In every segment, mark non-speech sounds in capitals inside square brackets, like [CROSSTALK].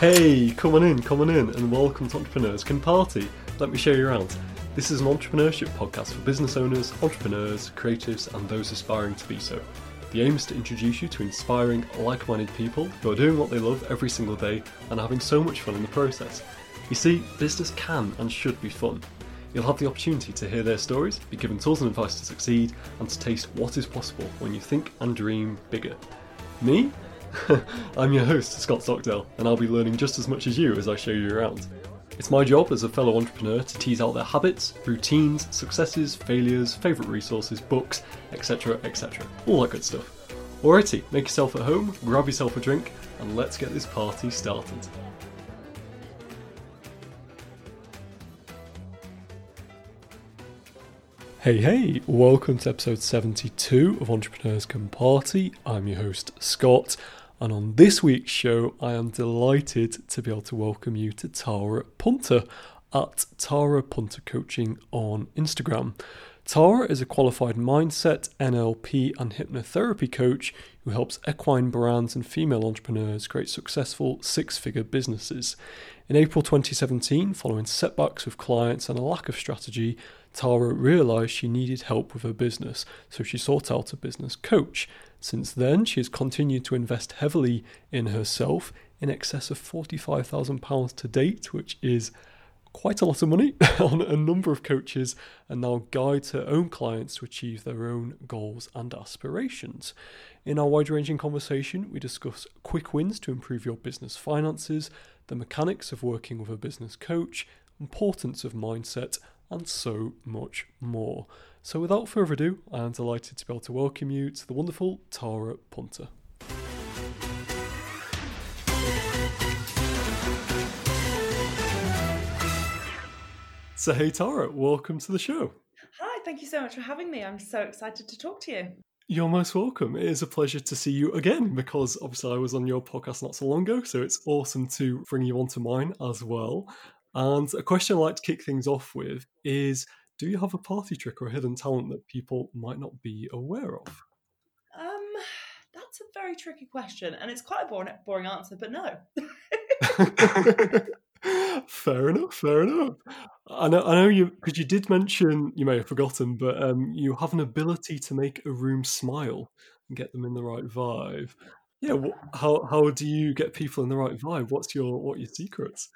Hey, come on in, come on in, and welcome to Entrepreneurs Can Party. Let me show you around. This is an entrepreneurship podcast for business owners, entrepreneurs, creatives, and those aspiring to be so. The aim is to introduce you to inspiring, like minded people who are doing what they love every single day and having so much fun in the process. You see, business can and should be fun. You'll have the opportunity to hear their stories, be given tools and advice to succeed, and to taste what is possible when you think and dream bigger. Me? [LAUGHS] I'm your host, Scott Stockdale, and I'll be learning just as much as you as I show you around. It's my job as a fellow entrepreneur to tease out their habits, routines, successes, failures, favourite resources, books, etc., etc. All that good stuff. Alrighty, make yourself at home, grab yourself a drink, and let's get this party started. Hey, hey, welcome to episode 72 of Entrepreneurs Can Party. I'm your host, Scott, and on this week's show, I am delighted to be able to welcome you to Tara Punter at Tara Punter Coaching on Instagram. Tara is a qualified mindset, NLP, and hypnotherapy coach who helps equine brands and female entrepreneurs create successful six figure businesses. In April 2017, following setbacks with clients and a lack of strategy, Tara realised she needed help with her business, so she sought out a business coach. Since then, she has continued to invest heavily in herself, in excess of £45,000 to date, which is quite a lot of money [LAUGHS] on a number of coaches and now guides her own clients to achieve their own goals and aspirations. In our wide ranging conversation, we discuss quick wins to improve your business finances, the mechanics of working with a business coach, importance of mindset, and so much more. So, without further ado, I am delighted to be able to welcome you to the wonderful Tara Punter. So, hey Tara, welcome to the show. Hi, thank you so much for having me. I'm so excited to talk to you. You're most welcome. It is a pleasure to see you again because obviously I was on your podcast not so long ago, so it's awesome to bring you onto mine as well. And a question I'd like to kick things off with is do you have a party trick or a hidden talent that people might not be aware of? Um, that's a very tricky question, and it's quite a boring, boring answer, but no. [LAUGHS] fair enough. Fair enough. I know. I know you because you did mention you may have forgotten, but um, you have an ability to make a room smile and get them in the right vibe. Yeah. how how do you get people in the right vibe? What's your what are your secrets?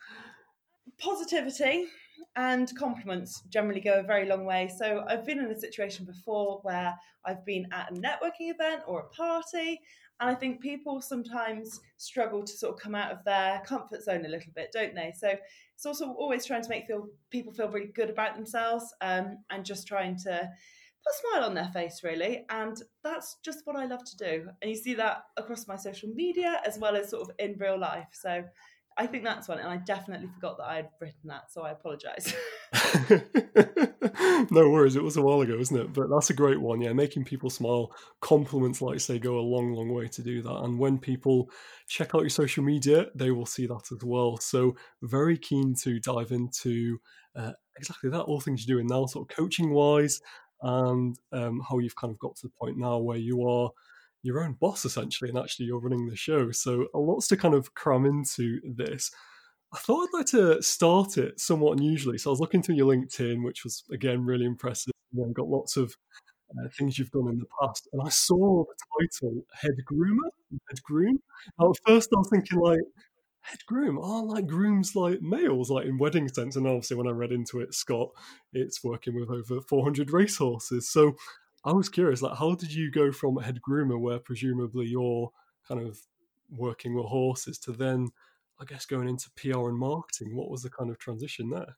Positivity and compliments generally go a very long way. So I've been in a situation before where I've been at a networking event or a party, and I think people sometimes struggle to sort of come out of their comfort zone a little bit, don't they? So it's also always trying to make feel people feel really good about themselves um, and just trying to put a smile on their face really and that's just what i love to do and you see that across my social media as well as sort of in real life so I think that's one, and I definitely forgot that I had written that, so I apologise. [LAUGHS] [LAUGHS] no worries, it was a while ago, isn't it? But that's a great one. Yeah, making people smile, compliments, like say, go a long, long way to do that. And when people check out your social media, they will see that as well. So, very keen to dive into uh, exactly that, all things you're doing now, sort of coaching wise, and um, how you've kind of got to the point now where you are your own boss essentially, and actually you're running the show. So a lot's to kind of cram into this. I thought I'd like to start it somewhat unusually. So I was looking through your LinkedIn, which was again really impressive. You've got lots of uh, things you've done in the past, and I saw the title "Head Groomer." Head groom. Now, at first, I was thinking like head groom. Oh, like grooms like males, like in wedding sense. And obviously, when I read into it, Scott, it's working with over 400 racehorses. So I was curious, like, how did you go from head groomer, where presumably you're kind of working with horses, to then, I guess, going into PR and marketing? What was the kind of transition there?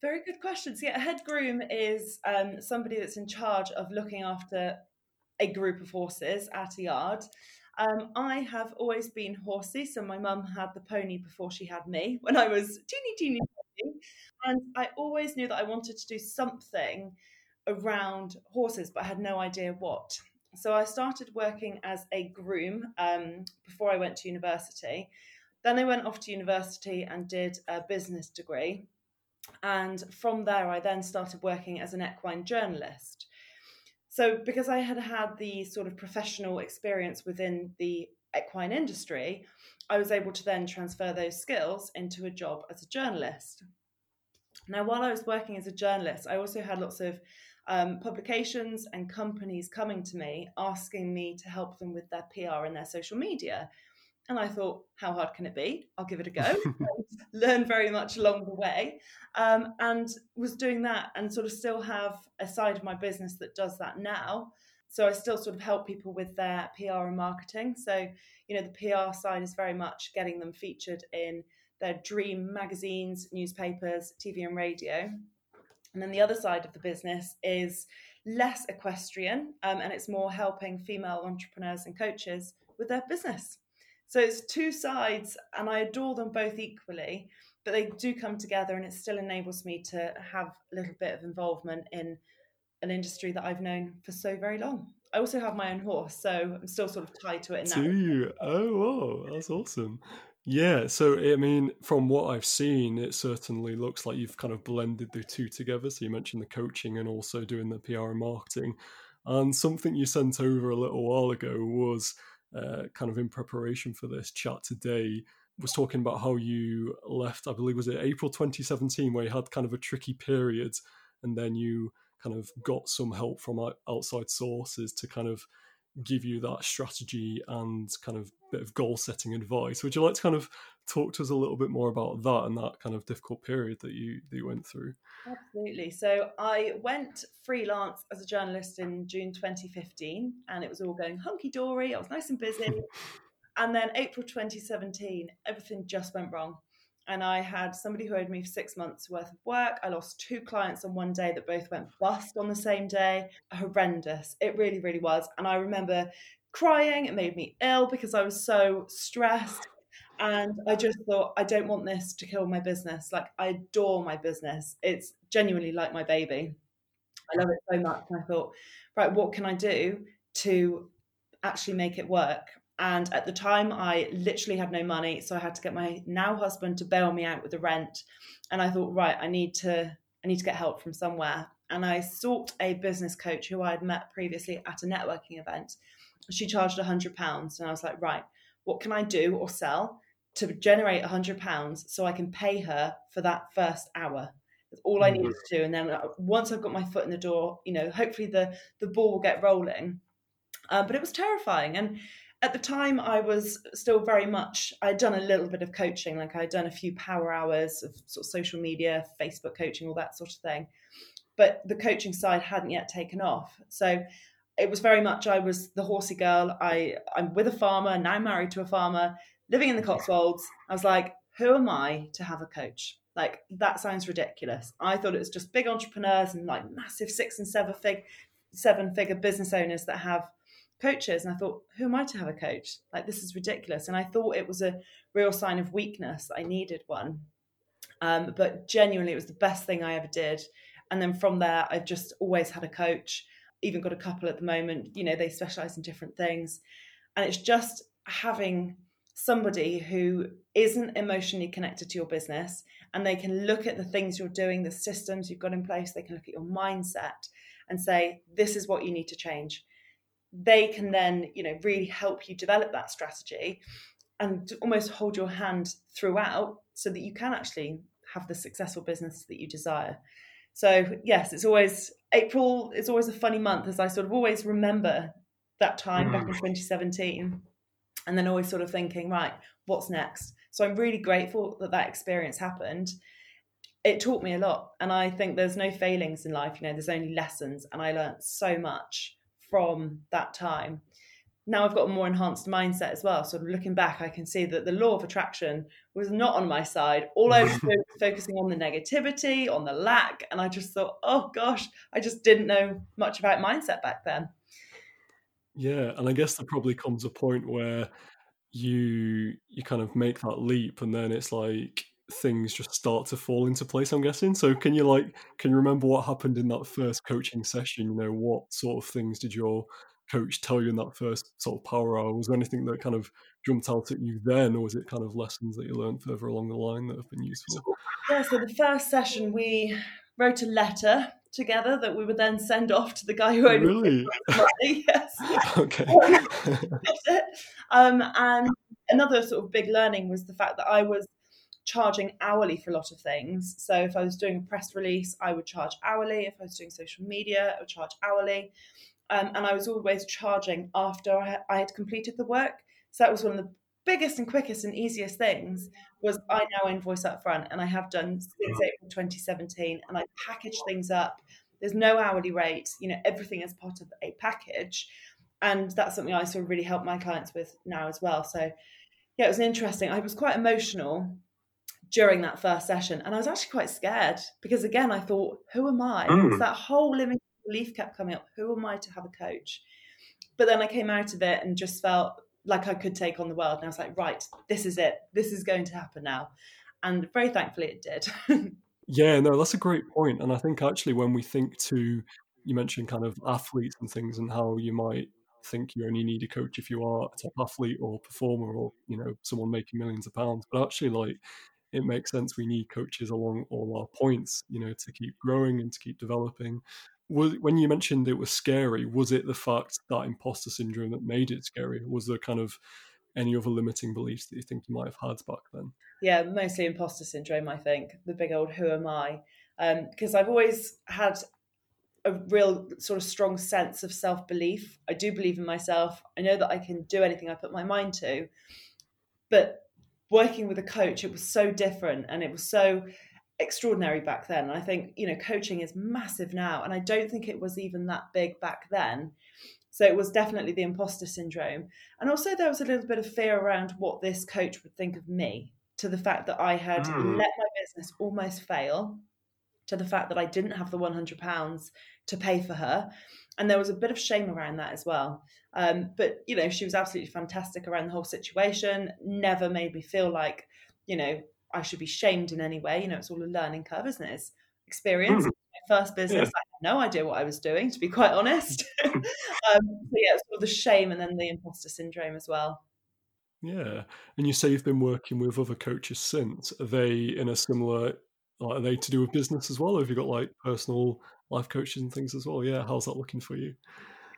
Very good questions. Yeah, a head groom is um, somebody that's in charge of looking after a group of horses at a yard. Um, I have always been horsey, so my mum had the pony before she had me when I was teeny, teeny, teeny. And I always knew that I wanted to do something around horses, but I had no idea what. So I started working as a groom um, before I went to university. Then I went off to university and did a business degree. And from there, I then started working as an equine journalist. So, because I had had the sort of professional experience within the equine industry, I was able to then transfer those skills into a job as a journalist. Now, while I was working as a journalist, I also had lots of um, publications and companies coming to me asking me to help them with their PR and their social media. And I thought, how hard can it be? I'll give it a go. [LAUGHS] [LAUGHS] Learn very much along the way. Um, and was doing that and sort of still have a side of my business that does that now. So I still sort of help people with their PR and marketing. So, you know, the PR side is very much getting them featured in their dream magazines, newspapers, TV and radio. And then the other side of the business is less equestrian um, and it's more helping female entrepreneurs and coaches with their business. So it's two sides, and I adore them both equally, but they do come together, and it still enables me to have a little bit of involvement in an industry that I've known for so very long. I also have my own horse, so I'm still sort of tied to it. Do you? Oh, wow, that's awesome. Yeah, so I mean, from what I've seen, it certainly looks like you've kind of blended the two together. So you mentioned the coaching and also doing the PR and marketing. And something you sent over a little while ago was uh, kind of in preparation for this chat today was talking about how you left, I believe, was it April 2017, where you had kind of a tricky period and then you kind of got some help from outside sources to kind of give you that strategy and kind of bit of goal setting advice. Would you like to kind of talk to us a little bit more about that and that kind of difficult period that you that you went through? Absolutely. So I went freelance as a journalist in June 2015 and it was all going hunky dory. I was nice and busy. [LAUGHS] and then April 2017, everything just went wrong and I had somebody who owed me six months worth of work. I lost two clients on one day that both went bust on the same day. Horrendous. It really, really was. And I remember crying. It made me ill because I was so stressed. And I just thought, I don't want this to kill my business. Like, I adore my business. It's genuinely like my baby. I love it so much. And I thought, right, what can I do to actually make it work? And at the time, I literally had no money. So I had to get my now husband to bail me out with the rent. And I thought, right, I need to, I need to get help from somewhere. And I sought a business coach who I had met previously at a networking event. She charged a hundred pounds. And I was like, right, what can I do or sell to generate a hundred pounds so I can pay her for that first hour? That's all I needed to do. And then uh, once I've got my foot in the door, you know, hopefully the, the ball will get rolling. Uh, but it was terrifying. And at the time I was still very much I'd done a little bit of coaching, like I'd done a few power hours of sort of social media, Facebook coaching, all that sort of thing. But the coaching side hadn't yet taken off. So it was very much I was the horsey girl. I I'm with a farmer, now married to a farmer, living in the Cotswolds. I was like, who am I to have a coach? Like that sounds ridiculous. I thought it was just big entrepreneurs and like massive six and seven fig seven figure business owners that have coaches and I thought, who am I to have a coach? Like this is ridiculous. And I thought it was a real sign of weakness. I needed one. Um, but genuinely, it was the best thing I ever did. And then from there, I've just always had a coach. Even got a couple at the moment. You know, they specialize in different things, and it's just having somebody who isn't emotionally connected to your business and they can look at the things you're doing, the systems you've got in place, they can look at your mindset and say, this is what you need to change they can then you know really help you develop that strategy and almost hold your hand throughout so that you can actually have the successful business that you desire so yes it's always april is always a funny month as i sort of always remember that time mm. back in mm. 2017 and then always sort of thinking right what's next so i'm really grateful that that experience happened it taught me a lot and i think there's no failings in life you know there's only lessons and i learned so much from that time. Now I've got a more enhanced mindset as well. So looking back, I can see that the law of attraction was not on my side. All I was [LAUGHS] doing was focusing on the negativity, on the lack. And I just thought, oh gosh, I just didn't know much about mindset back then. Yeah. And I guess there probably comes a point where you you kind of make that leap and then it's like things just start to fall into place i'm guessing so can you like can you remember what happened in that first coaching session you know what sort of things did your coach tell you in that first sort of power hour was there anything that kind of jumped out at you then or was it kind of lessons that you learned further along the line that have been useful yeah so the first session we wrote a letter together that we would then send off to the guy who owned really? money. [LAUGHS] yes. [LAUGHS] okay. [LAUGHS] um, and another sort of big learning was the fact that I was charging hourly for a lot of things. So if I was doing a press release, I would charge hourly. If I was doing social media, I would charge hourly. Um, and I was always charging after I, I had completed the work. So that was one of the biggest and quickest and easiest things was I now invoice up front and I have done since April 2017 and I package things up. There's no hourly rate, you know, everything is part of a package. And that's something I sort of really help my clients with now as well. So yeah, it was interesting. I was quite emotional during that first session and I was actually quite scared because again I thought, who am I? Mm. that whole limiting belief kept coming up. Who am I to have a coach? But then I came out of it and just felt like I could take on the world. And I was like, right, this is it. This is going to happen now. And very thankfully it did. [LAUGHS] yeah, no, that's a great point. And I think actually when we think to, you mentioned kind of athletes and things and how you might think you only need a coach if you are a top athlete or performer or, you know, someone making millions of pounds. But actually like it makes sense we need coaches along all our points, you know, to keep growing and to keep developing. Was when you mentioned it was scary was it the fact that imposter syndrome that made it scary? Was there kind of any other limiting beliefs that you think you might have had back then? Yeah mostly imposter syndrome i think the big old who am i because um, i've always had a real sort of strong sense of self-belief. I do believe in myself. I know that i can do anything i put my mind to but working with a coach it was so different and it was so extraordinary back then. And I think, you know, coaching is massive now. And I don't think it was even that big back then. So it was definitely the imposter syndrome. And also, there was a little bit of fear around what this coach would think of me, to the fact that I had mm. let my business almost fail, to the fact that I didn't have the £100 to pay for her. And there was a bit of shame around that as well. Um, but, you know, she was absolutely fantastic around the whole situation, never made me feel like, you know, I should be shamed in any way. You know, it's all a learning curve, isn't it? It's experience. Mm. My first business, yeah. I had no idea what I was doing, to be quite honest. [LAUGHS] [LAUGHS] um, so yeah, it's sort of the shame and then the imposter syndrome as well. Yeah, and you say you've been working with other coaches since. Are they in a similar? Are they to do with business as well? Or have you got like personal life coaches and things as well? Yeah, how's that looking for you?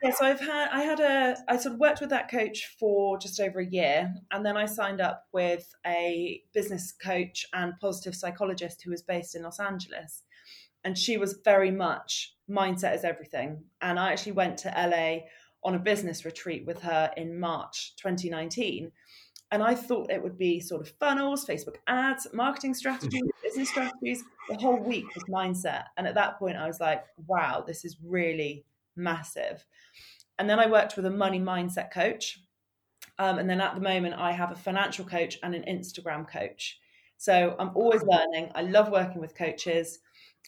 Yeah, so I've had I had a I sort of worked with that coach for just over a year, and then I signed up with a business coach and positive psychologist who was based in Los Angeles, and she was very much mindset is everything. And I actually went to LA on a business retreat with her in March 2019. And I thought it would be sort of funnels, Facebook ads, marketing strategies, [LAUGHS] business strategies. The whole week was mindset. And at that point, I was like, wow, this is really massive. And then I worked with a money mindset coach. Um, and then at the moment, I have a financial coach and an Instagram coach. So I'm always learning. I love working with coaches.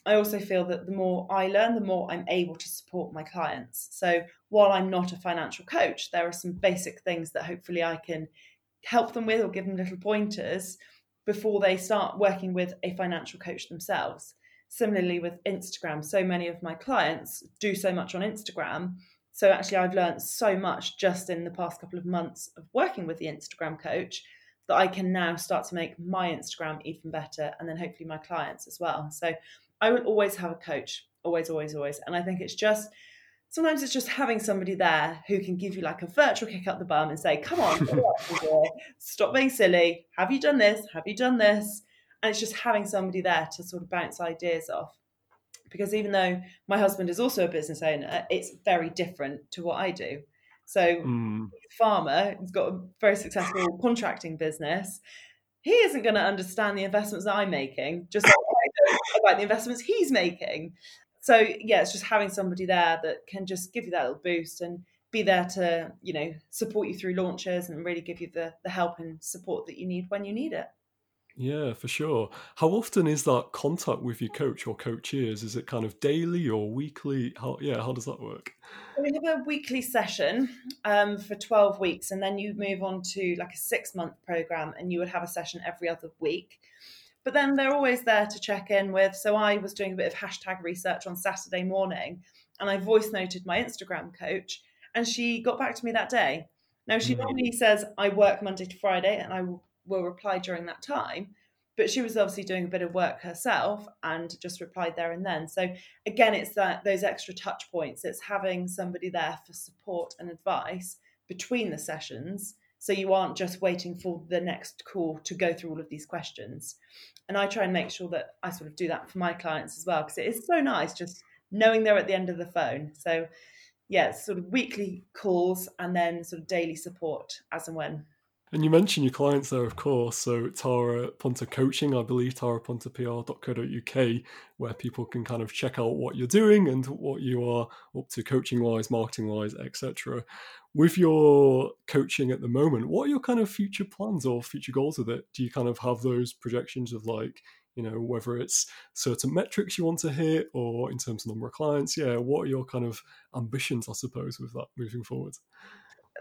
I also feel that the more I learn, the more I'm able to support my clients. So while I'm not a financial coach, there are some basic things that hopefully I can help them with or give them little pointers before they start working with a financial coach themselves. Similarly, with Instagram, so many of my clients do so much on Instagram. So, actually, I've learned so much just in the past couple of months of working with the Instagram coach that I can now start to make my Instagram even better and then hopefully my clients as well. So, I will always have a coach, always, always, always. And I think it's just sometimes it's just having somebody there who can give you like a virtual kick up the bum and say, Come on, stop being silly. Have you done this? Have you done this? and it's just having somebody there to sort of bounce ideas off because even though my husband is also a business owner it's very different to what i do so mm. farmer has got a very successful contracting business he isn't going to understand the investments i'm making just like about the investments he's making so yeah it's just having somebody there that can just give you that little boost and be there to you know support you through launches and really give you the the help and support that you need when you need it yeah, for sure. How often is that contact with your coach or coaches? Is it kind of daily or weekly? How yeah, how does that work? We have a weekly session um, for 12 weeks, and then you move on to like a six month program, and you would have a session every other week. But then they're always there to check in with. So I was doing a bit of hashtag research on Saturday morning, and I voice noted my Instagram coach, and she got back to me that day. Now she mm. normally says I work Monday to Friday, and I will will reply during that time. but she was obviously doing a bit of work herself and just replied there and then. So again, it's that those extra touch points. It's having somebody there for support and advice between the sessions. So you aren't just waiting for the next call to go through all of these questions. And I try and make sure that I sort of do that for my clients as well, because it is so nice just knowing they're at the end of the phone. So yeah, sort of weekly calls and then sort of daily support as and when. And you mentioned your clients there, of course. So Tara Punter Coaching, I believe, tarapunterpr.co.uk, where people can kind of check out what you're doing and what you are up to coaching wise, marketing wise, etc. With your coaching at the moment, what are your kind of future plans or future goals with it? Do you kind of have those projections of like, you know, whether it's certain metrics you want to hit or in terms of number of clients? Yeah, what are your kind of ambitions, I suppose, with that moving forward?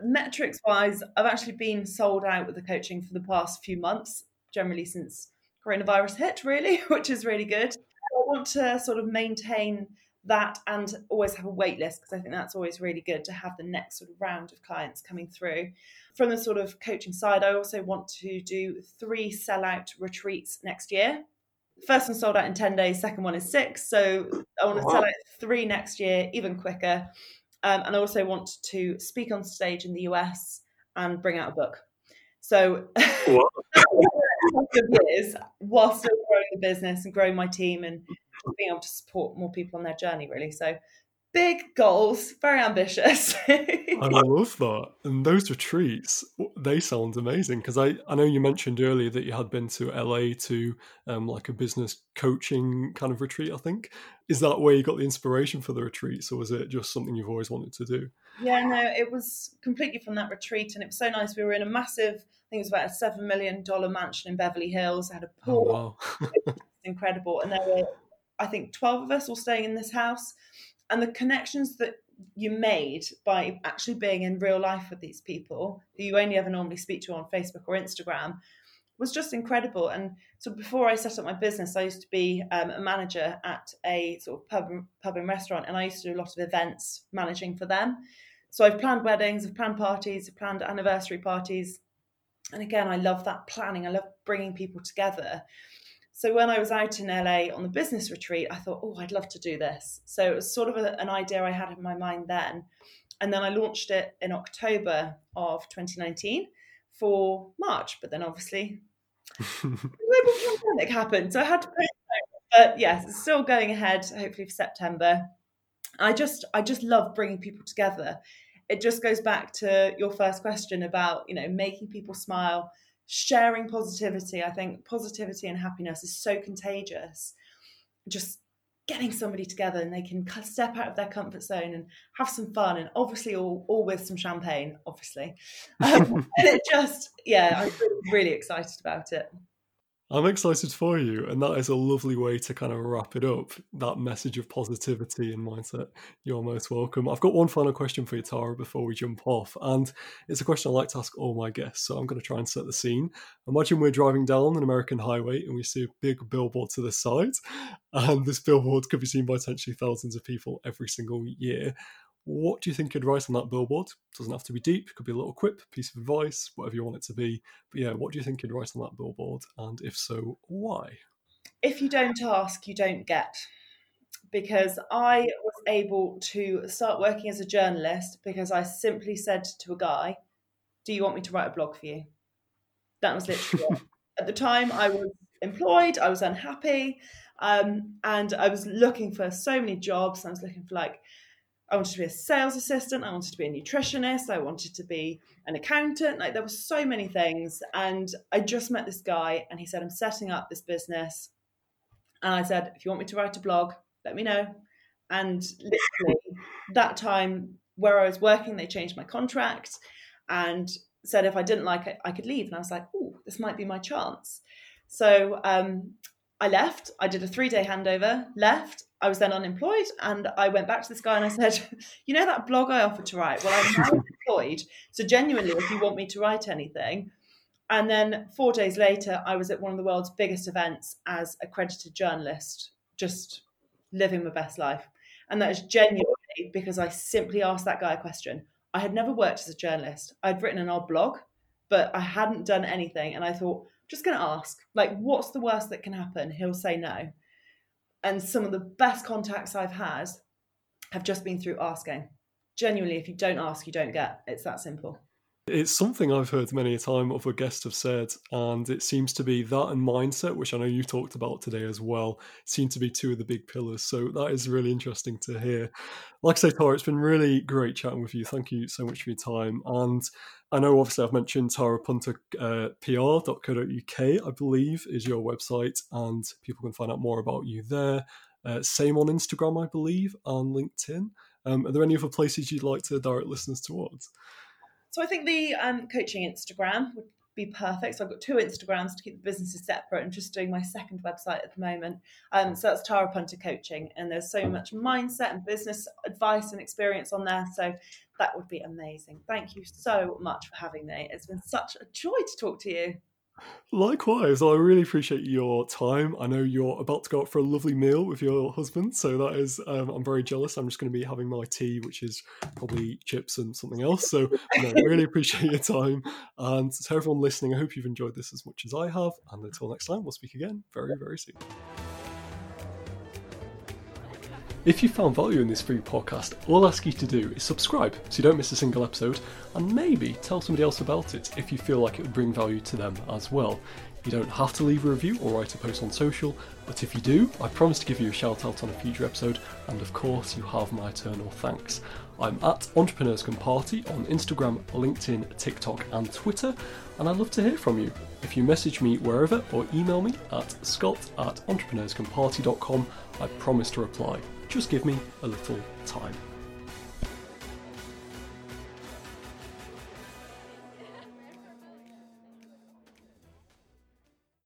Metrics wise, I've actually been sold out with the coaching for the past few months, generally since coronavirus hit, really, [LAUGHS] which is really good. I want to sort of maintain that and always have a wait list because I think that's always really good to have the next sort of round of clients coming through. From the sort of coaching side, I also want to do three sellout retreats next year. First one sold out in 10 days, second one is six. So I want to oh, wow. sell out three next year, even quicker. Um, and I also want to speak on stage in the US and bring out a book. So, years [LAUGHS] while still growing the business and growing my team and being able to support more people on their journey, really. So, big goals, very ambitious. I [LAUGHS] love that. And those retreats, they sound amazing because I, I know you mentioned earlier that you had been to LA to um, like a business coaching kind of retreat, I think. Is that where you got the inspiration for the retreats or was it just something you've always wanted to do? Yeah, no, it was completely from that retreat and it was so nice. We were in a massive, I think it was about a $7 million mansion in Beverly Hills. I had a oh, pool. Oh, wow. [LAUGHS] incredible. And there were, I think, 12 of us all staying in this house and the connections that you made by actually being in real life with these people who you only ever normally speak to on Facebook or Instagram was just incredible. And so before I set up my business, I used to be um, a manager at a sort of pub, pub and restaurant, and I used to do a lot of events managing for them. So I've planned weddings, I've planned parties, I've planned anniversary parties. And again, I love that planning. I love bringing people together. So when I was out in LA on the business retreat, I thought, oh, I'd love to do this. So it was sort of a, an idea I had in my mind then. And then I launched it in October of 2019 for March. But then obviously, the [LAUGHS] global pandemic happened. So I had to postpone. But yes, it's still going ahead, hopefully for September. I just, I just love bringing people together. It just goes back to your first question about, you know, making people smile, sharing positivity. I think positivity and happiness is so contagious. Just getting somebody together and they can step out of their comfort zone and have some fun and obviously all, all with some champagne obviously um, [LAUGHS] [LAUGHS] and it just yeah i'm really excited about it I'm excited for you. And that is a lovely way to kind of wrap it up that message of positivity and mindset. You're most welcome. I've got one final question for you, Tara, before we jump off. And it's a question I like to ask all my guests. So I'm going to try and set the scene. Imagine we're driving down an American highway and we see a big billboard to the side. And this billboard could be seen by potentially thousands of people every single year. What do you think you'd write on that billboard? Doesn't have to be deep, could be a little quip, piece of advice, whatever you want it to be. But yeah, what do you think you'd write on that billboard? And if so, why? If you don't ask, you don't get. Because I was able to start working as a journalist because I simply said to a guy, Do you want me to write a blog for you? That was literally [LAUGHS] At the time, I was employed, I was unhappy, um, and I was looking for so many jobs. I was looking for like I wanted to be a sales assistant. I wanted to be a nutritionist. I wanted to be an accountant. Like there were so many things. And I just met this guy and he said, I'm setting up this business. And I said, if you want me to write a blog, let me know. And literally that time where I was working, they changed my contract and said if I didn't like it, I could leave. And I was like, oh, this might be my chance. So um, I left. I did a three day handover, left. I was then unemployed and I went back to this guy and I said, [LAUGHS] You know that blog I offered to write? Well, I'm now [LAUGHS] employed. So, genuinely, if you want me to write anything. And then four days later, I was at one of the world's biggest events as accredited journalist, just living my best life. And that is genuinely because I simply asked that guy a question. I had never worked as a journalist. I'd written an odd blog, but I hadn't done anything. And I thought, just going to ask. Like, what's the worst that can happen? He'll say no. And some of the best contacts I've had have just been through asking. Genuinely, if you don't ask, you don't get. It's that simple. It's something I've heard many a time other guests have said, and it seems to be that and mindset, which I know you talked about today as well, seem to be two of the big pillars. So that is really interesting to hear. Like I say, Tara, it's been really great chatting with you. Thank you so much for your time. And I know obviously I've mentioned tarapunterpr.co.uk, uh, I believe, is your website, and people can find out more about you there. Uh, same on Instagram, I believe, and LinkedIn. Um, are there any other places you'd like to direct listeners towards? So I think the um, coaching Instagram would be perfect. So I've got two Instagrams to keep the businesses separate and just doing my second website at the moment. Um, so that's Tara Punter Coaching. And there's so much mindset and business advice and experience on there. So that would be amazing. Thank you so much for having me. It's been such a joy to talk to you. Likewise, I really appreciate your time. I know you're about to go out for a lovely meal with your husband, so that is, um, I'm very jealous. I'm just going to be having my tea, which is probably chips and something else. So, I really appreciate your time. And to everyone listening, I hope you've enjoyed this as much as I have. And until next time, we'll speak again very, very soon. If you found value in this free podcast, all I ask you to do is subscribe so you don't miss a single episode, and maybe tell somebody else about it if you feel like it would bring value to them as well. You don't have to leave a review or write a post on social, but if you do, I promise to give you a shout out on a future episode, and of course, you have my eternal thanks. I'm at Entrepreneurs Can Party on Instagram, LinkedIn, TikTok, and Twitter, and I'd love to hear from you. If you message me wherever or email me at scott at entrepreneurscanparty.com, I promise to reply. Just give me a little time.